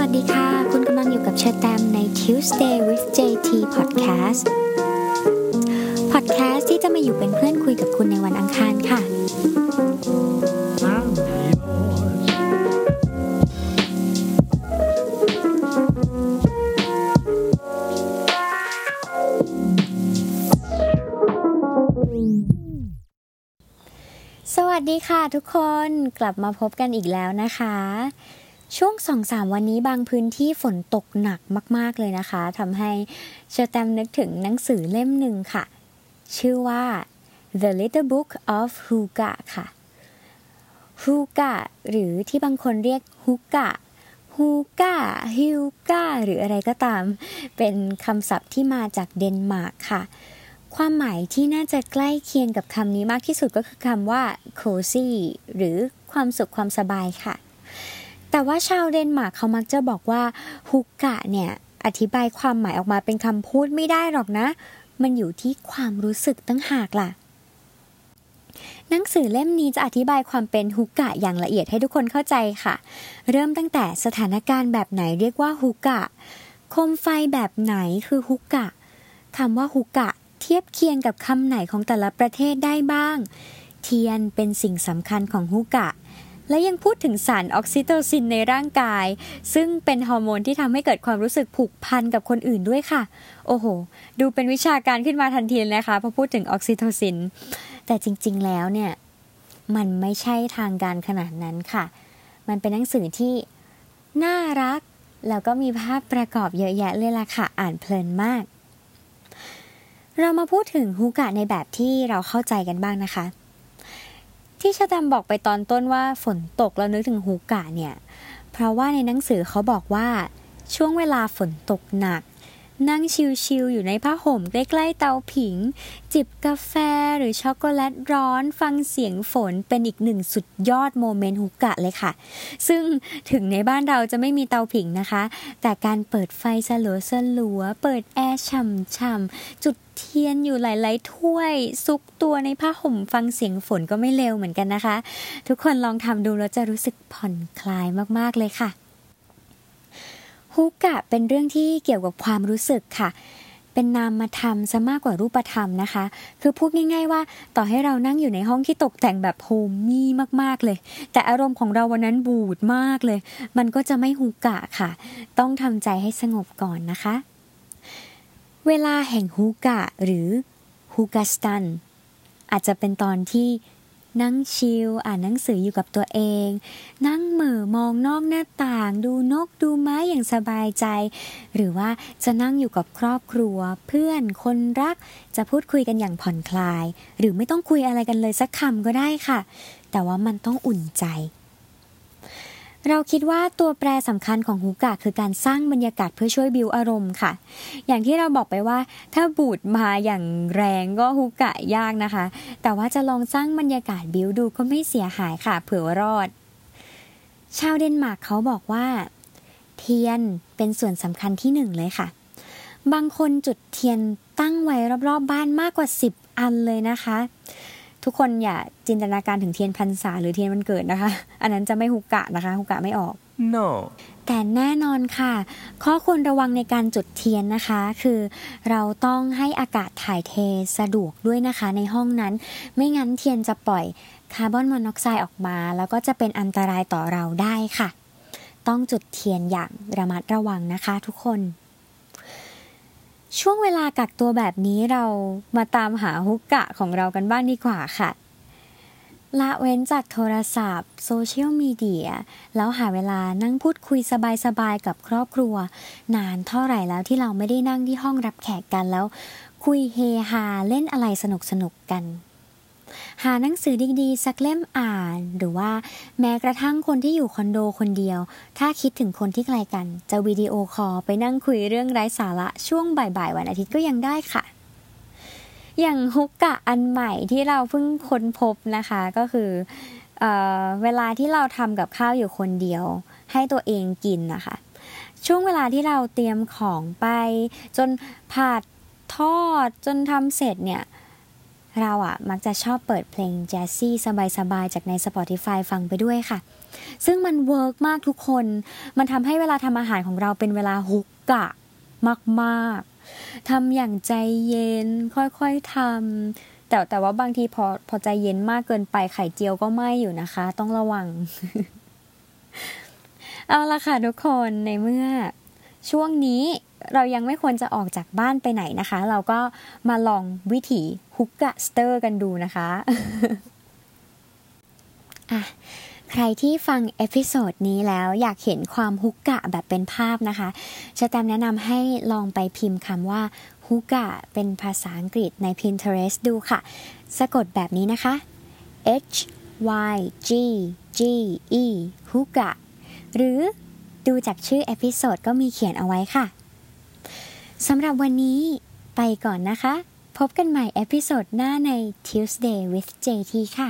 วัสดีค่ะ คุณกำลังอยู่กับเชอแตมใน Tuesday with JT Podcast Podcast ที่จะมาอยู่เป็นเพื่อนคุยกับคุณในวันอังคารค่ะ สวัสดีค่ะทุกคนกลับมาพบกันอีกแล้วนะคะ ช่วงสองสามวันนี้บางพื้นที่ฝนตกหนักมาก ๆ เลยนะคะทำให้เชอแตมนึกถึงหนังสือเล่มหนึ่งค่ะ ชื่อว่า The Little Book of Huga ค่ะ Huga หรือที่บางคนเรียก Huga ฮูก้าฮิวก้าหรืออะไรก็ตาม เป็นคำศัพท์ที่มาจากเดนมาร์กค่ะ ความหมายที่น่าจะใกล้เคียงกับคำนี้มากที่สุดก็คือคำว่า cozy หรือความสุขความสบายค่ะ แต่ว่าชาวเดนมาร์กเขามักจะบอกว่าฮุกกะเนี่ยอธิบายความหมายออกมาเป็นคำพูดไม่ได้หรอกนะ มันอยู่ที่ความรู้สึกตั้งหากล่ะ หนังสือเล่มนี้จะอธิบายความเป็นฮุกกะอย่างละเอียดให้ทุกคนเข้าใจค่ะ เริ่มตั้งแต่สถานการณ์แบบไหนเรียกว่าฮุกกะ โคมไฟแบบไหนคือฮุกกะคำว่าฮุกกะเทียบเคียงกับคำไหนของแต่ละประเทศได้บ้าง เทียนเป็นสิ่งสำคัญของ hygge และยังพูดถึงสารออกซิโตซินในร่างกาย ซึ่งเป็นฮอร์โมนที่ทำให้เกิดความรู้สึกผูกพันกับคนอื่นด้วยค่ะ โอ้โห ดูเป็นวิชาการขึ้นมาทันทีเลยนะคะพอพูดถึงออกซิโทซิน แต่จริงๆแล้วเนี่ย มันไม่ใช่ทางการขนาดนั้นค่ะ มันเป็นหนังสือที่น่ารัก แล้วก็มีภาพประกอบเยอะแยะเลยล่ะค่ะ อ่านเพลินมาก เรามาพูดถึง hygge ในแบบที่เราเข้าใจกันบ้างนะคะ ที่ชาดามบอกไปตอนต้นว่าฝนตกแล้วนึกถึง hygge เนี่ย เพราะว่าในหนังสือเขาบอกว่าช่วงเวลาฝนตกหนัก นั่ง chill ๆอยู่ในผ้าห่มใกล้ๆเตาผิง จิบกาแฟหรือช็อกโกแลตร้อนฟังเสียงฝนเป็นอีกหนึ่งสุดยอด moment hygge เลยค่ะ ซึ่งถึงในบ้านเราจะไม่มีเตาผิงนะคะ แต่การเปิดไฟสลัวสลัวเปิดแอร์ช่ำๆจุดเทียนอยู่หลาย ๆ ถ้วย ซุกตัวในผ้าห่มฟังเสียงฝนก็ไม่เลวเหมือนกันนะคะ ทุกคนลองทำดูแล้วจะรู้สึกผ่อนคลายมากๆเลยค่ะ ฮุกะเป็นเรื่องที่เกี่ยวกับความรู้สึกค่ะ เป็นนามธรรมซะมากกว่ารูปธรรมนะคะ คือพูดง่าย ๆ ว่าต่อให้เรานั่งอยู่ในห้องที่ตกแต่งแบบโฮมมี่มากๆเลย แต่อารมณ์ของเราวันนั้นบูดมากเลย มันก็จะไม่ฮุกะค่ะ ต้องทำใจให้สงบก่อนนะคะ เวลาแห่งฮุกะหรือฮุกาสตันอาจจะเป็นตอนที่ นั่งชิลอ่านหนังสืออยู่กับตัวเอง นั่งเหม่อมองนอกหน้าต่าง ดูนกดูไม้อย่างสบายใจ หรือว่าจะนั่งอยู่กับครอบครัว เพื่อนคนรักจะพูดคุยกันอย่างผ่อนคลาย หรือไม่ต้องคุยอะไรกันเลยสักคำก็ได้ค่ะ แต่ว่ามันต้องอุ่นใจ เราคิดว่าตัวแปรสำคัญของฮูกะคือการสร้างบรรยากาศเพื่อช่วยบิวอารมณ์ค่ะ อย่างที่เราบอกไปว่าถ้าบูดมาอย่างแรงก็ฮูกะยากนะคะ แต่ว่าจะลองสร้างบรรยากาศบิวดูก็ไม่เสียหายค่ะ เผื่อรอด ชาวเดนมาร์กเขาบอกว่า เทียนเป็นส่วนสำคัญที่หนึ่งเลยค่ะ บางคนจุดเทียนตั้งไว้รอบๆบ้านมากกว่า 10 อันเลยนะคะ ทุกคนอย่าจินตนาการถึงเทียนพรรษาหรือเทียนวันเกิดนะคะ อันนั้นจะไม่ฮุกะนะคะฮุกะไม่ออก No. แต่แน่นอนค่ะ ข้อควรระวังในการจุดเทียนนะคะ คือเราต้องให้อากาศถ่ายเทสะดวกด้วยนะคะในห้องนั้น ไม่งั้นเทียนจะปล่อยคาร์บอนมอนอกไซด์ออกมา แล้วก็จะเป็นอันตรายต่อเราได้ค่ะ ต้องจุดเทียนอย่างระมัดระวังนะคะทุกคน ช่วงเวลากักตัวแบบนี้เรามาตามหาฮุกกะของเรากันบ้างดีกว่าค่ะ ละเว้นจากโทรศัพท์โซเชียลมีเดียแล้วหาเวลานั่งพูดคุยสบายๆกับครอบครัว นานเท่าไหร่แล้วที่เราไม่ได้นั่งที่ห้องรับแขกกันแล้ว คุยเฮฮาเล่นอะไรสนุกๆกัน หาหนังสือดีๆ สักเล่มอ่าน หรือว่าแม้กระทั่งคนที่อยู่คอนโดคนเดียว ถ้าคิดถึงคนที่ไกลกัน จะวิดีโอคอลไปนั่งคุยเรื่องไร้สาระช่วงบ่ายๆวันอาทิตย์ก็ยังได้ค่ะ อย่างฮุกกะอันใหม่ที่เราเพิ่งค้นพบนะคะก็คือเออเวลาที่เราทำกับข้าวอยู่คนเดียว ให้ตัวเองกินนะคะช่วงเวลาที่เราเตรียมของไป จนผัดทอดจนทำเสร็จเนี่ย เราอะมักจะชอบเปิดเพลงแจ๊สซี่สบายๆ จากใน Spotify ฟังไปด้วยค่ะ ซึ่งมัน work มากทุกคน มันทำให้เวลาทำอาหารของเราเป็นเวลา hygge มากๆทำอย่างใจเย็นค่อยๆทำแต่แต่ว่าบางทีพอพอใจเย็นมากเกินไปไข่เจียวก็ไหม้อยู่นะคะ ต้องระวัง เอาละค่ะทุกคนในเมื่อ ช่วงนี้ เรายังไม่ควรจะออกจากบ้านไปไหนนะคะ เราก็มาลองวิถี hyggester กันดูนะคะอะใครที่ฟัง episode นี้แล้วอยากเห็นความ hygge แบบเป็นภาพนะคะชาดามแนะนำให้ลองไปพิมพ์คำว่า hygge เป็นภาษาอังกฤษใน Pinterest ดูค่ะ สะกดแบบนี้นะคะ H Y G G E hygge หรือดูจากชื่อ episode ก็มีเขียนเอาไว้ค่ะ สำหรับวันนี้ไปก่อนนะคะ พบกันใหม่ episode หน้าใน Tuesday with JT ค่ะ